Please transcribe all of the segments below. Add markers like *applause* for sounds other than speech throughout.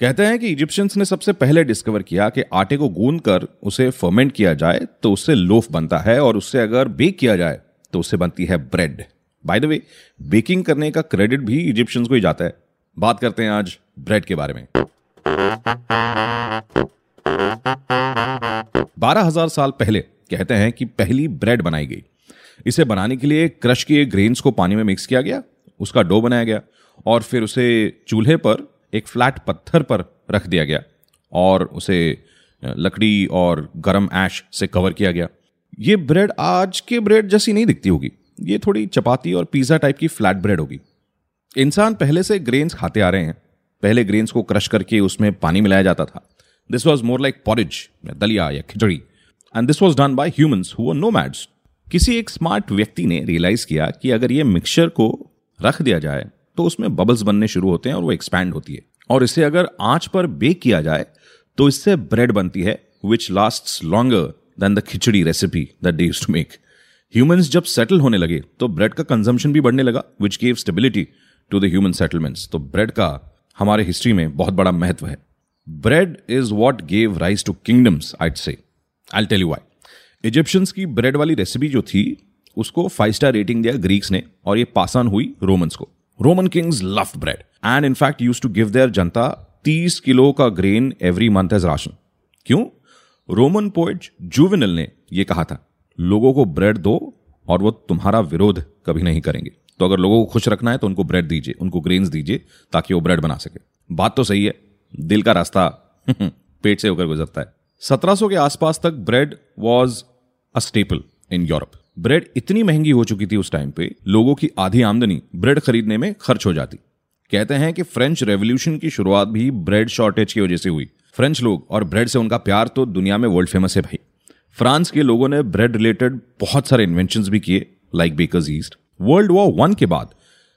कहते हैं कि इजिप्शियंस ने सबसे पहले डिस्कवर किया कि आटे को गूंद कर उसे फर्मेंट किया जाए तो उससे लोफ बनता है और उससे अगर बेक किया जाए तो उससे बनती है bread by the way baking करने का क्रेडिट भी इजिप्शियंस को ही जाता है। बात करते हैं आज ब्रेड के बारे में। बारह हज़ार साल पहले कहते हैं कि पहली ब्रेड बनाई गई। इसे बनाने के लिए क्रश किए ग्रेन्स को पानी में मिक्स किया गया, उसका डो बनाया गया और फिर उसे चूल्हे पर एक फ्लैट पत्थर पर रख दिया गया और उसे लकड़ी और गरम ऐश से कवर किया गया। ये ब्रेड आज के ब्रेड जैसी नहीं दिखती होगी। ये थोड़ी चपाती और पिज़्ज़ा टाइप की फ्लैट ब्रेड होगी। इंसान पहले से ग्रेन्स खाते आ रहे हैं। पहले ग्रेन्स को क्रश करके उसमें पानी मिलाया जाता था। This was more like porridge दलिया, या khichdi. And this was done by humans who nomads किसी एक स्मार्ट व्यक्ति ने रियलाइज़ किया कि अगर ये मिक्सचर को रख दिया जाए तो उसमें बबल्स बनने शुरू होते हैं और वो एक्सपैंड होती है। और इसे अगर आँच पर बेक किया जाए तो इससे ब्रेड बनती है which last longer than the khichdi recipe that they to make humans जब सेटल होने लगे तो ब्रेड का कंजम्पशन भी बढ़ने लगा which gave stability to the human settlements तो ब्रेड का हमारे हिस्ट्री में बहुत बड़ा महत्व है। Bread is what gave rise to kingdoms I'd say I tell you why Egyptians की ब्रेड वाली रेसिपी जो थी, उसको फाइव स्टार रेटिंग दिया ग्रीक्स ने, और ये पास ऑन हुई रोमन्स को। Roman kings love bread and in fact use to give their जनता तीस किलो का grain every month as ration क्यों? रोमन पोइट जूविनल ने यह कहा था, लोगों को ब्रेड दो और वो तुम्हारा विरोध कभी नहीं करेंगे। तो अगर लोगों को खुश रखना है तो उनको ब्रेड दीजिए, उनको ग्रेन्स दीजिए, ताकि वो ब्रेड बना सके। बात तो सही है। दिल का रास्ता *laughs* पेट से होकर गुजरता है। 1700 के आसपास तक bread was a staple in Europe bread इतनी महँगी हो चुकी थी उस टाइम पे, लोगों की आधी आमदनी ब्रेड खरीदने में खर्च हो जाती। कहते हैं कि फ्रेंच रेवोल्यूशन की शुरुआत भी ब्रेड शॉर्टेज की वजह से हुई। फ्रेंच लोग और ब्रेड से उनका प्यार तो दुनिया में वर्ल्ड फ़ेमस है भाई। फ्रांस के लोगों ने ब्रेड रिलेटेड बहुत सारे इन्वेंशन भी किए like bakers yeast world war one के बाद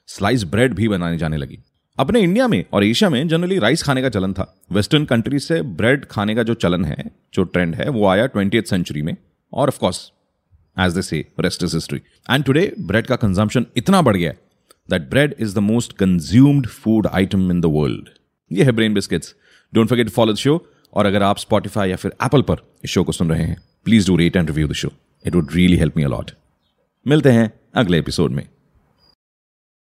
स्लाइस ब्रेड भी बनाने जाने लगी। अपने इंडिया में और एशिया में जनरली राइस खाने का चलन था। वेस्टर्न कंट्रीज़ से ब्रेड खाने का जो चलन है, जो ट्रेंड है, वो आया ट्वेंटी सेंचुरी में। और of course as they say rest is history and today bread का कंजम्पशन इतना बढ़ गया that bread is the most consumed food item in the world ये है brain biscuits don't forget follow the show और अगर आप स्पॉटिफाई या फिर एप्पल पर इस शो को सुन रहे हैं please do rate and review the show it would really help me a lot मिलते हैं अगले एपिसोड में